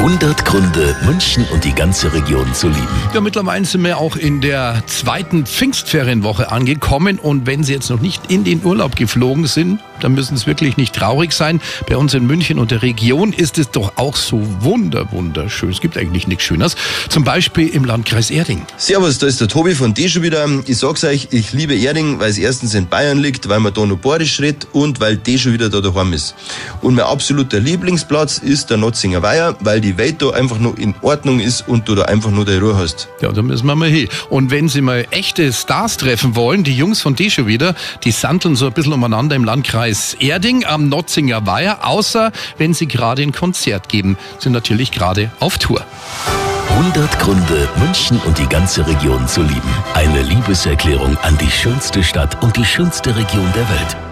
100 Gründe, München und die ganze Region zu lieben. Ja, mittlerweile sind wir auch in der zweiten Pfingstferienwoche angekommen. Und wenn Sie jetzt noch nicht in den Urlaub geflogen sind, dann müssen Sie wirklich nicht traurig sein. Bei uns in München und der Region ist es doch auch so wunder, wunderschön. Es gibt eigentlich nichts Schöneres. Zum Beispiel im Landkreis Erding. Servus, da ist der Tobi von D schon wieder. Ich sag's euch, ich liebe Erding, weil es erstens in Bayern liegt, weil man da noch Borisch redet und weil D schon wieder da daheim ist. Und mein absoluter Lieblingsplatz ist der Notzinger Weiher, weil die Welt da einfach noch in Ordnung ist und du da einfach nur deine Ruhe hast. Ja, da müssen wir mal hin. Und wenn Sie mal echte Stars treffen wollen, die Jungs von D schon wieder, die sandeln so ein bisschen umeinander im Landkreis Erding am Notzinger Weiher, außer wenn sie gerade ein Konzert geben, sind natürlich gerade auf Tour. 100 Gründe, München und die ganze Region zu lieben. Eine Liebeserklärung an die schönste Stadt und die schönste Region der Welt.